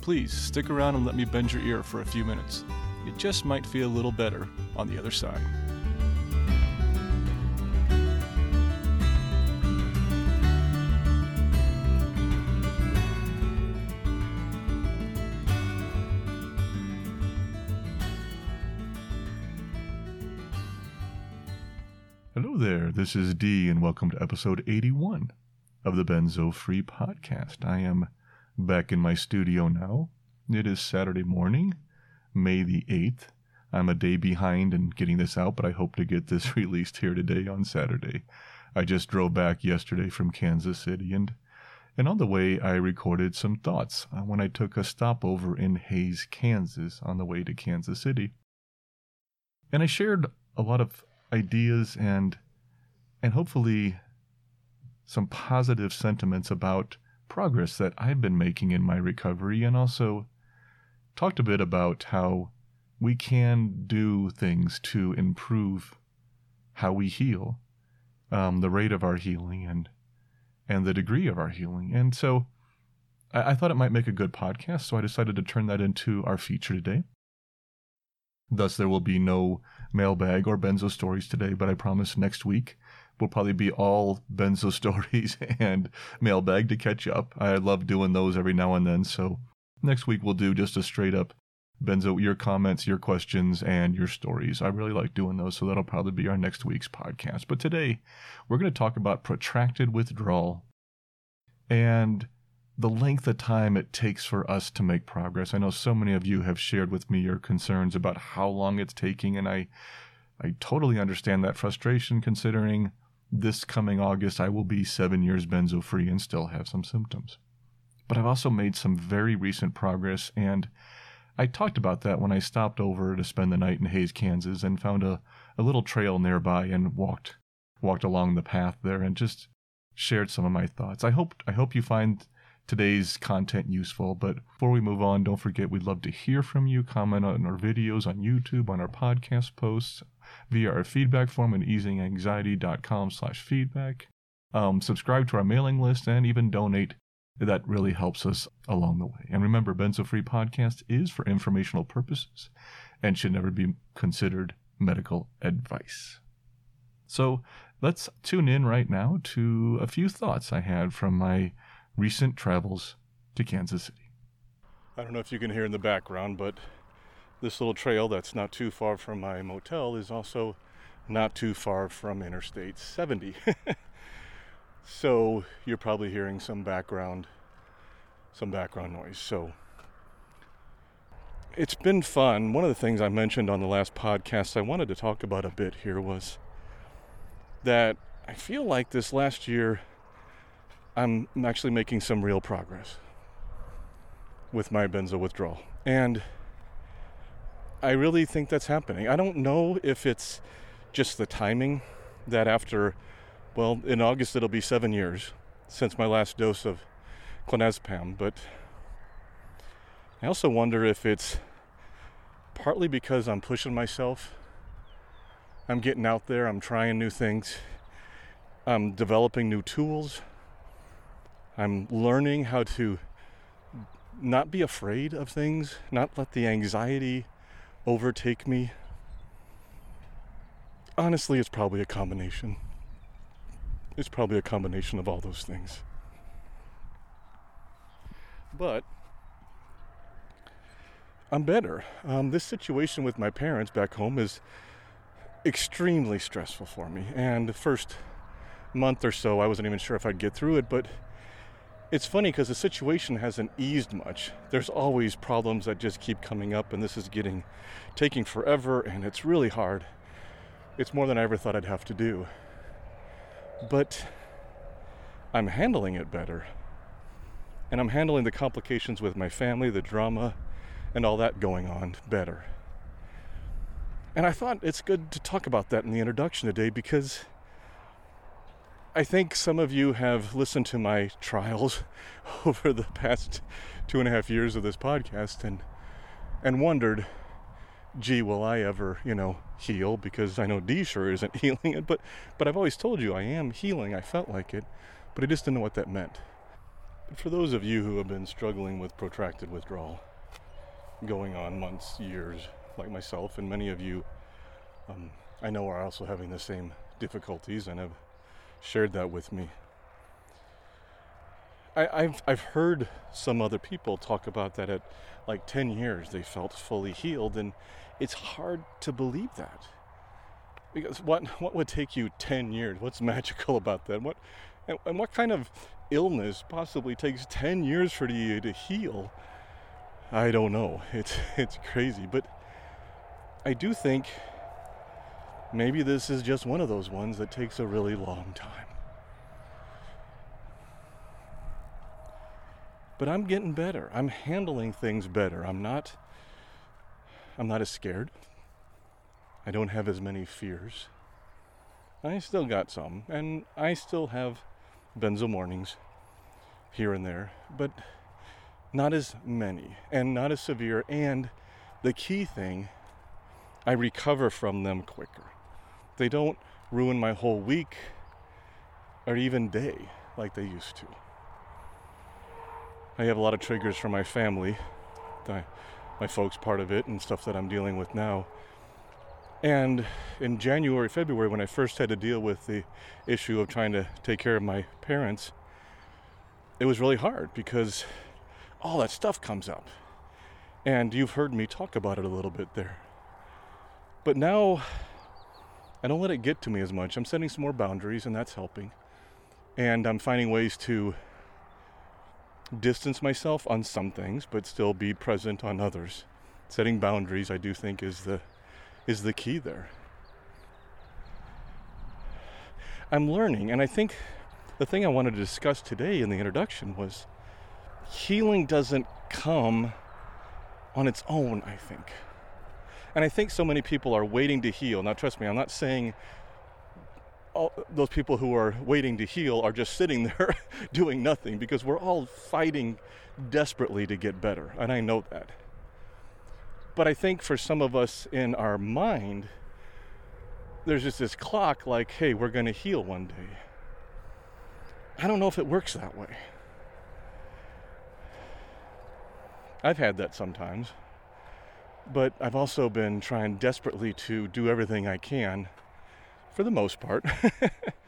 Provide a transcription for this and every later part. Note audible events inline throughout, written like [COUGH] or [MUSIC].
Please stick around and let me bend your ear for a few minutes. It just might feel a little better on the other side. Hello there, this is D, and welcome to episode 81 of the Benzo Free Podcast. I am back in my studio now. It is Saturday morning, May the 8th. I'm a day behind in getting this out, but I hope to get this [LAUGHS] released here today on Saturday. I just drove back yesterday from Kansas City and and on the way I recorded some thoughts uh, when I took a stopover in Hays, Kansas on the way to Kansas City. And I shared a lot of ideas and and hopefully some positive sentiments about progress that I've been making in my recovery and also talked a bit about how we can do things to improve how we heal, um, the rate of our healing and and the degree of our healing. And so I, I thought it might make a good podcast, so I decided to turn that into our feature today. Thus, there will be no mailbag or benzo stories today, but I promise next week will probably be all benzo [LAUGHS] stories and mailbag to catch up. I love doing those every now and then. So next week we'll do just a straight up benzo, your comments, your questions, and your stories. I really like doing those. So that'll probably be our next week's podcast. But today we're going to talk about protracted withdrawal and the length of time it takes for us to make progress. I know so many of you have shared with me your concerns about how long it's taking, and I I totally understand that frustration considering this coming August I will be 7 years benzo free and still have some symptoms. But I've also made some very recent progress and I talked about that when I stopped over to spend the night in Hays, Kansas and found a, a little trail nearby and walked walked along the path there and just shared some of my thoughts. I hope I hope you find today's content useful. But before we move on, don't forget we'd love to hear from you. Comment on our videos on YouTube, on our podcast posts, via our feedback form at easinganxiety.com slash feedback. Um, subscribe to our mailing list and even donate. That really helps us along the way. And remember, Benzo Free Podcast is for informational purposes and should never be considered medical advice. So let's tune in right now to a few thoughts I had from my recent travels to Kansas City. I don't know if you can hear in the background, but this little trail that's not too far from my motel is also not too far from Interstate 70. [LAUGHS] so you're probably hearing some background some background noise. So it's been fun. One of the things I mentioned on the last podcast I wanted to talk about a bit here was that I feel like this last year I'm actually making some real progress with my benzo withdrawal. And I really think that's happening. I don't know if it's just the timing that after, well, in August it'll be seven years since my last dose of clonazepam, but I also wonder if it's partly because I'm pushing myself. I'm getting out there, I'm trying new things, I'm developing new tools I'm learning how to not be afraid of things, not let the anxiety overtake me. Honestly, it's probably a combination. It's probably a combination of all those things. But I'm better. Um, this situation with my parents back home is extremely stressful for me. And the first month or so, I wasn't even sure if I'd get through it, but it's funny because the situation hasn't eased much. There's always problems that just keep coming up, and this is getting taking forever, and it's really hard. It's more than I ever thought I'd have to do. But I'm handling it better. And I'm handling the complications with my family, the drama, and all that going on better. And I thought it's good to talk about that in the introduction today because I think some of you have listened to my trials [LAUGHS] over the past two and a half years of this podcast and and wondered, gee, will I ever, you know, heal? Because I know D sure isn't [LAUGHS] healing it, but but I've always told you I am healing. I felt like it, but I just didn't know what that meant. For those of you who have been struggling with protracted withdrawal, going on months, years, like myself, and many of you, um, I know are also having the same difficulties and have shared that with me. I, have I've heard some other people talk about that at like 10 years they felt fully healed, and it's hard to believe that. Because what what would take you 10 years? What's [LAUGHS] magical about that? What and, and what kind of illness possibly takes 10 years for you to heal? I don't know. It's [LAUGHS] it's crazy, but I do think maybe this is just one of those ones that takes a really long time. But I'm getting better. I'm handling things better. I'm not I'm not as scared. I don't have as many fears. I still got some and I still have benzo mornings here and there, but not as many and not as severe and the key thing I recover from them quicker. They don't ruin my whole week or even day like they used to. I have a lot of triggers from my family, my folks part of it, and stuff that I'm dealing with now. And in January, February, when I first had to deal with the issue of trying to take care of my parents, it was really hard because all that stuff comes up. And you've heard me talk about it a little bit there. But now I don't let it get to me as much. I'm setting some more boundaries, and that's helping. And I'm finding ways to distance myself on some things, but still be present on others. Setting boundaries, I do think, is the is the key there. I'm learning, and I think the thing I wanted to discuss today in the introduction was healing doesn't come on its own, I think. And I think so many people are waiting to heal. Now, trust me, I'm not saying all those people who are waiting to heal are just sitting [LAUGHS] there doing nothing because we're all fighting desperately to get better. And I know that. But I think for some of us in our mind, there's just this clock like, hey, we're going to heal one day. I don't know if it works that way. I've had that sometimes. But I've also been trying desperately to do everything I can, for the most part,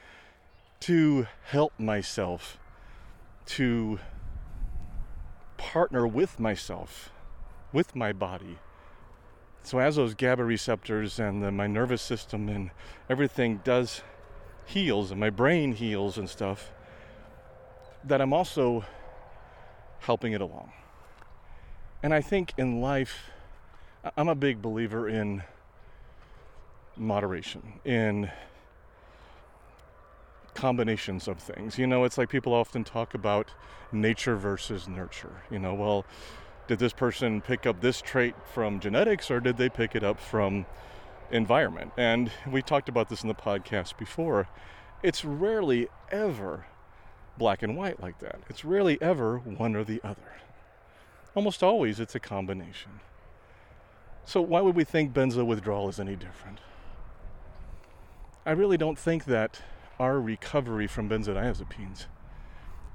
[LAUGHS] to help myself, to partner with myself, with my body. So as those GABA receptors and the, my nervous system and everything does heals and my brain heals and stuff, that I'm also helping it along. And I think in life, I'm a big believer in moderation, in combinations of things. You know, it's like people often talk about nature versus nurture. You know, well, did this person pick up this trait from genetics or did they pick it up from environment? And we talked about this in the podcast before. It's rarely ever black and white like that. It's rarely ever one or the other. Almost always it's a combination. So, why would we think benzo withdrawal is any different? I really don't think that our recovery from benzodiazepines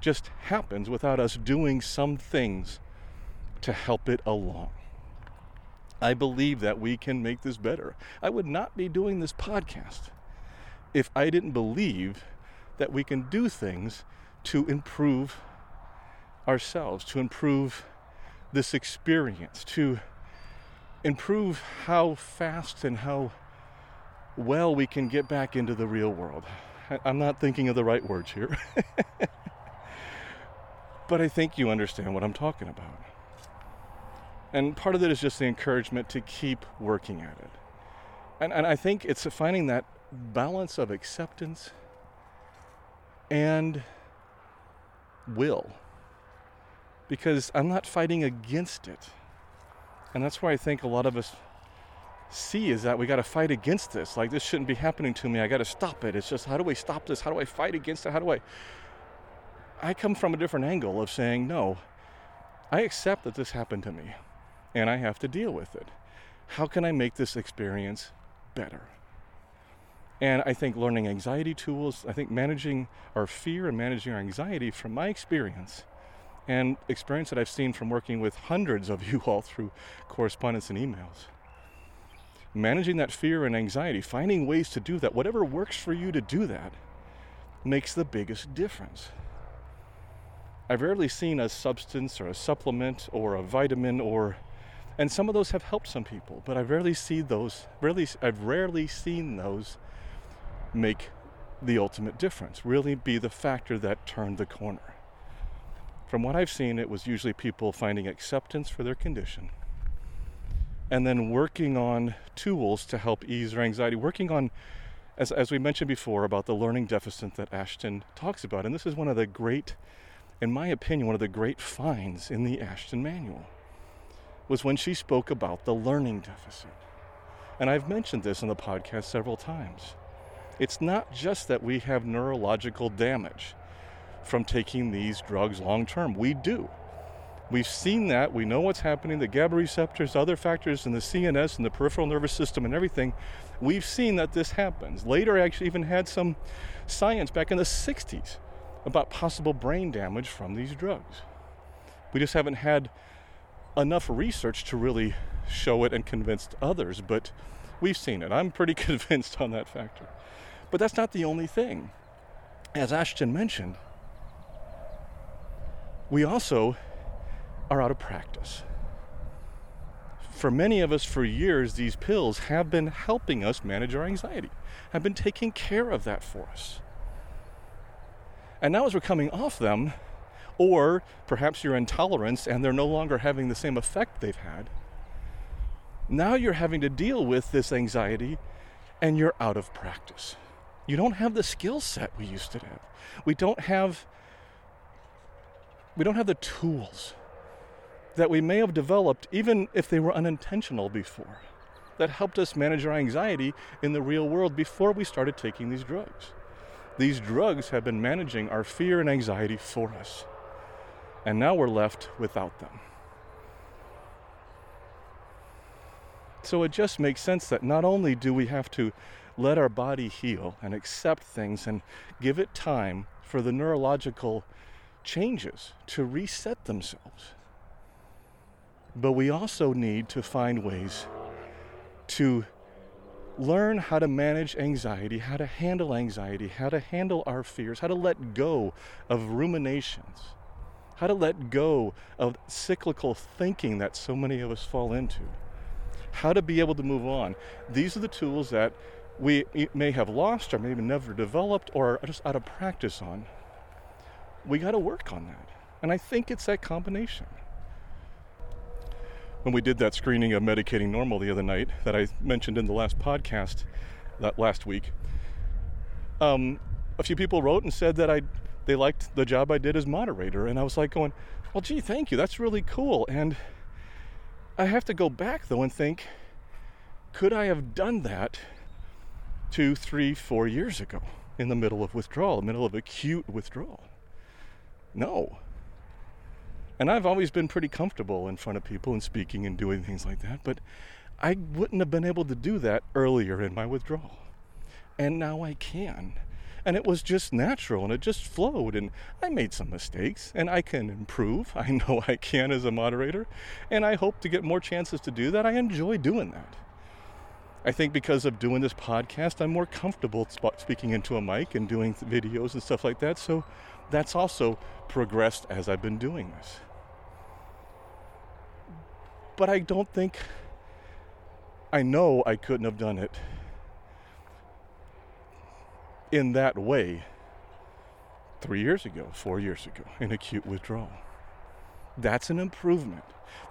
just happens without us doing some things to help it along. I believe that we can make this better. I would not be doing this podcast if I didn't believe that we can do things to improve ourselves, to improve this experience, to improve how fast and how well we can get back into the real world. I'm not thinking of the right words here. [LAUGHS] but I think you understand what I'm talking about. And part of it is just the encouragement to keep working at it. And, and I think it's finding that balance of acceptance and will. because I'm not fighting against it. And that's why I think a lot of us see is that we got to fight against this. Like, this shouldn't be happening to me. I got to stop it. It's just, how do we stop this? How do I fight against it? How do I. I come from a different angle of saying, no, I accept that this happened to me and I have to deal with it. How can I make this experience better? And I think learning anxiety tools, I think managing our fear and managing our anxiety from my experience and experience that I've seen from working with hundreds of [LAUGHS] you all through correspondence and emails. Managing that fear and anxiety, finding ways to do that, whatever works for you to do that, makes the biggest difference. I've rarely seen a substance or a supplement or a vitamin or and some of those have helped some people, but I've rarely seen those rarely I've rarely seen those make the ultimate difference, really be the factor that turned the corner. From what I've seen, it was usually people finding acceptance for their condition and then working on tools to help ease their anxiety, working on, as, as we mentioned before, about the learning deficit that Ashton talks about. And this is one of the great, in my opinion, one of the great finds in the Ashton Manual was when she spoke about the learning deficit. And I've mentioned this in the podcast several times. It's not just that we have neurological damage from taking these drugs long term. We do. We've seen that. We know what's happening. The GABA receptors, other factors in the CNS and the peripheral nervous system and everything. We've seen that this happens. Later, I actually even had some science back in the 60s about possible brain damage from these drugs. We just haven't had enough research to really show it and convince others, but we've seen it. I'm pretty [LAUGHS] convinced on that factor. But that's not the only thing. As Ashton mentioned, we also are out of practice. For many of us, for years, these pills have been helping us manage our anxiety, have been taking care of that for us. And now, as we're coming off them, or perhaps your intolerance and they're no longer having the same effect they've had, now you're having to deal with this anxiety and you're out of practice. You don't have the skill set we used to have. We don't have we don't have the tools that we may have developed even if they were unintentional before that helped us manage our anxiety in the real world before we started taking these drugs. These drugs have been managing our fear and anxiety for us. And now we're left without them. So it just makes sense that not only do we have to let our body heal and accept things and give it time for the neurological changes to reset themselves, but we also need to find ways to learn how to manage anxiety, how to handle anxiety, how to handle our fears, how to let go of ruminations, how to let go of cyclical thinking that so many of us fall into, how to be able to move on. These are the tools that we may have lost or maybe never developed or are just out of practice on. We got to work on that. And I think it's that combination when we did that screening of medicating normal the other night that I mentioned in the last podcast that last week, um, a few people wrote and said that I they liked the job I did as moderator, and I was like going, well, gee, thank you, that's really cool. And I have to go back though and think, could I have done that two, three, four years ago in the middle of withdrawal, in the middle of acute withdrawal? No. And I've always been pretty comfortable in front of people and speaking and doing things like that, but I wouldn't have been able to do that earlier in my withdrawal. And now I can. And it was just natural and it just flowed. And I made some mistakes and I can improve. [LAUGHS] I know I can as a moderator. And I hope to get more chances to do that. I enjoy doing that. I think because of doing this podcast, I'm more comfortable speaking into a mic and doing videos and stuff like that. So that's also progressed as I've been doing this but I don't think, I know I couldn't have done it in that way three years ago, four years ago, in acute withdrawal. That's an improvement.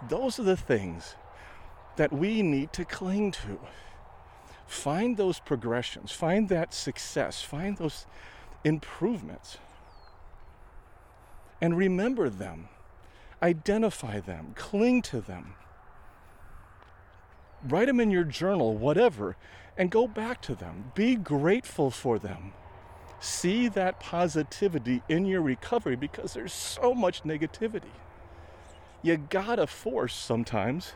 Those are the things that we need to cling to. Find those progressions, find that success, find those improvements, and remember them Identify them, cling to them. Write them in your journal, whatever, and go back to them. Be grateful for them. See that positivity in your recovery because there's so much negativity. You gotta force sometimes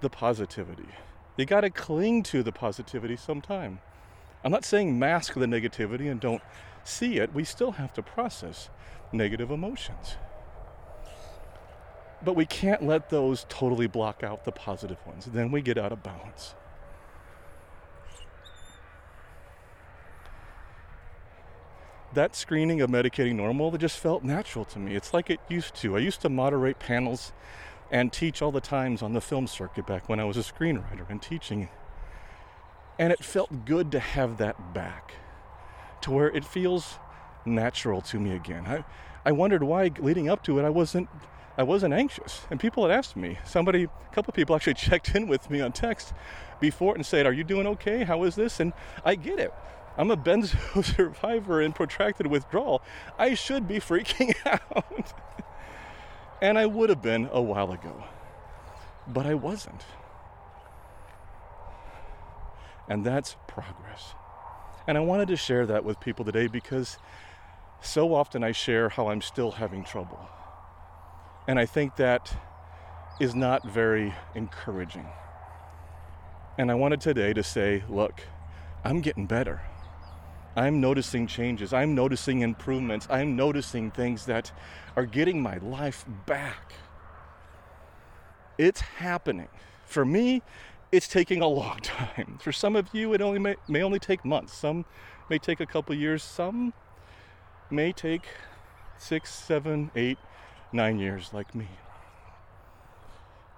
the positivity. You gotta cling to the positivity sometime. I'm not saying mask the negativity and don't see it. We still have to process negative emotions. But we can't let those totally block out the positive ones. Then we get out of balance. That screening of medicating normal that just felt natural to me. It's like it used to. I used to moderate panels and teach all the times on the film circuit back when I was a screenwriter and teaching. And it felt good to have that back to where it feels natural to me again. I, I wondered why leading up to it I wasn't I wasn't anxious. And people had asked me. Somebody, a couple people actually [LAUGHS] checked in with me on text before and said, "Are you doing okay? How is this?" And I get it. I'm a benzo [LAUGHS] survivor in protracted withdrawal. I should be freaking [LAUGHS] out. and I would have been a while ago. But I wasn't. And that's progress. And I wanted to share that with people today because so often I share how I'm still having trouble. And I think that is not very encouraging. And I wanted today to say, look, I'm getting better. I'm noticing changes. I'm noticing improvements. I'm noticing things that are getting my life back. It's happening. For me, it's taking a long [LAUGHS] time. For some of you, it only may, may only take months. Some may take a couple years. Some may take six, seven, eight, nine years, like me.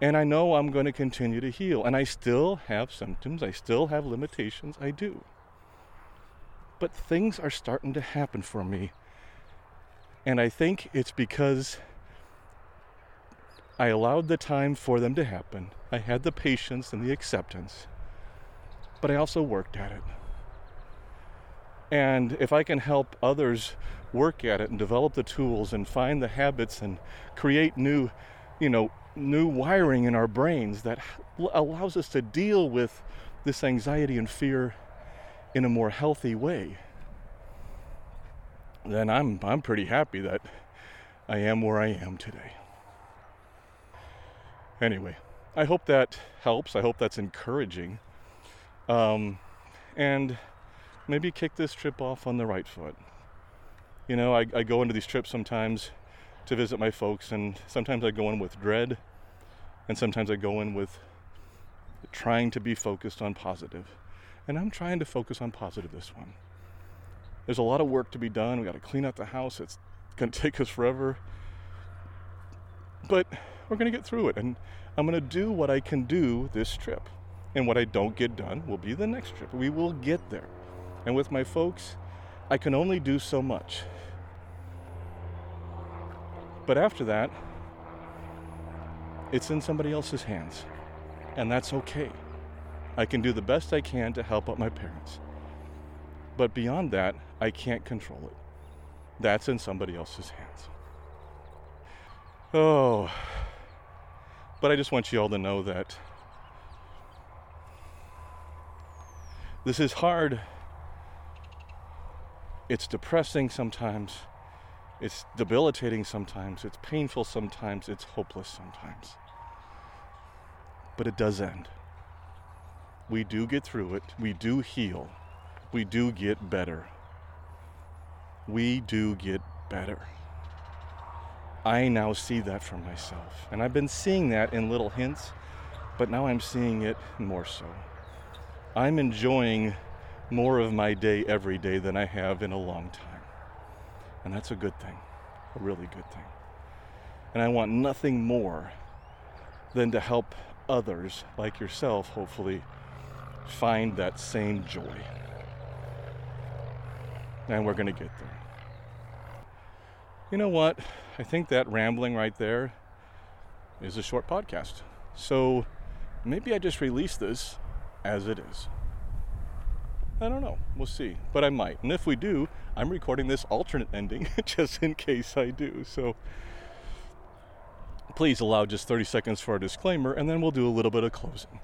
And I know I'm going to continue to heal. And I still have symptoms. I still have limitations. I do. But things are starting to happen for me. And I think it's because I allowed the time for them to happen. I had the patience and the acceptance. But I also worked at it. And if I can help others work at it and develop the tools and find the habits and create new, you know, new wiring in our brains that allows us to deal with this anxiety and fear in a more healthy way, then I'm I'm pretty happy that I am where I am today. Anyway, I hope that helps. I hope that's encouraging. Um, and maybe kick this trip off on the right foot. You know, I, I go into these trips sometimes to visit my folks, and sometimes I go in with dread, and sometimes I go in with trying to be focused on positive. And I'm trying to focus on positive this one. There's a lot of work to be done. We got to clean out the house. It's going [LAUGHS] to take us forever. But we're going to get through it. And I'm going to do what I can do this trip. And what I don't get done will be the next trip. We will get there. And with my folks, I can only do so much. But after that, it's in somebody else's hands. And that's okay. I can do the best I can to help out my parents. But beyond that, I can't control it. That's in somebody else's hands. Oh, but I just want you all to know that this is hard it's depressing sometimes, it's debilitating sometimes, it's painful sometimes, it's hopeless sometimes. But it does end. We do get through it, we do heal, we do get better. We do get better. I now see that for myself. And I've been seeing that in little hints, but now I'm seeing it more so. I'm enjoying more of my day every day than I have in a long time. And that's a good thing, a really good thing. And I want nothing more than to help others like yourself, hopefully, find that same joy. And we're going to get there. You know what? I think that rambling right there is a short podcast. So maybe I just release this as it is. I don't know. We'll see. But I might. And if we do, I'm recording this alternate ending [LAUGHS] just in case I do. So Please allow just 30 seconds for a disclaimer, and then we'll do a little bit of closing.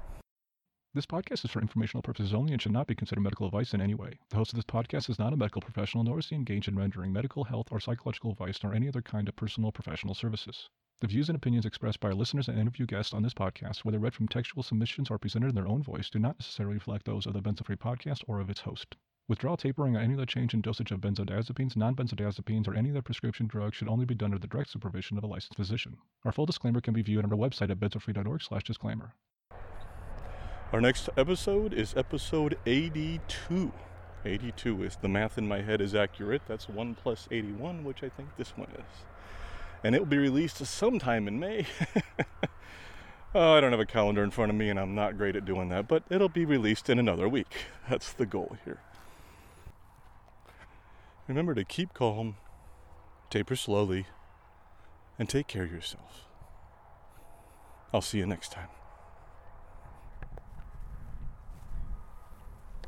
This podcast is for informational purposes only and should not be considered medical advice in any way. The host of this podcast is not a medical professional, nor is he engaged in rendering medical, health, or psychological advice, nor any other kind of personal professional services. The views and opinions expressed by our listeners and interview guests on this podcast, whether read from textual submissions or presented in their own voice, do not necessarily reflect those of the Benzo-Free podcast or of its host. Withdrawal tapering or any other change in dosage of benzodiazepines, non-benzodiazepines, or any other prescription drug should only be done under the direct supervision of a licensed physician. Our full disclaimer can be viewed on our website at benzofree.org slash disclaimer. Our next episode is episode 82. 82 is the math in my head is accurate. That's 1 plus 81, which I think this one is. And it will be released sometime in May. [LAUGHS] oh, I don't have a calendar in front of me and I'm not great at doing that, but it'll be released in another week. [LAUGHS] That's the goal here. Remember to keep calm, taper slowly, and take care of yourself. I'll see you next time.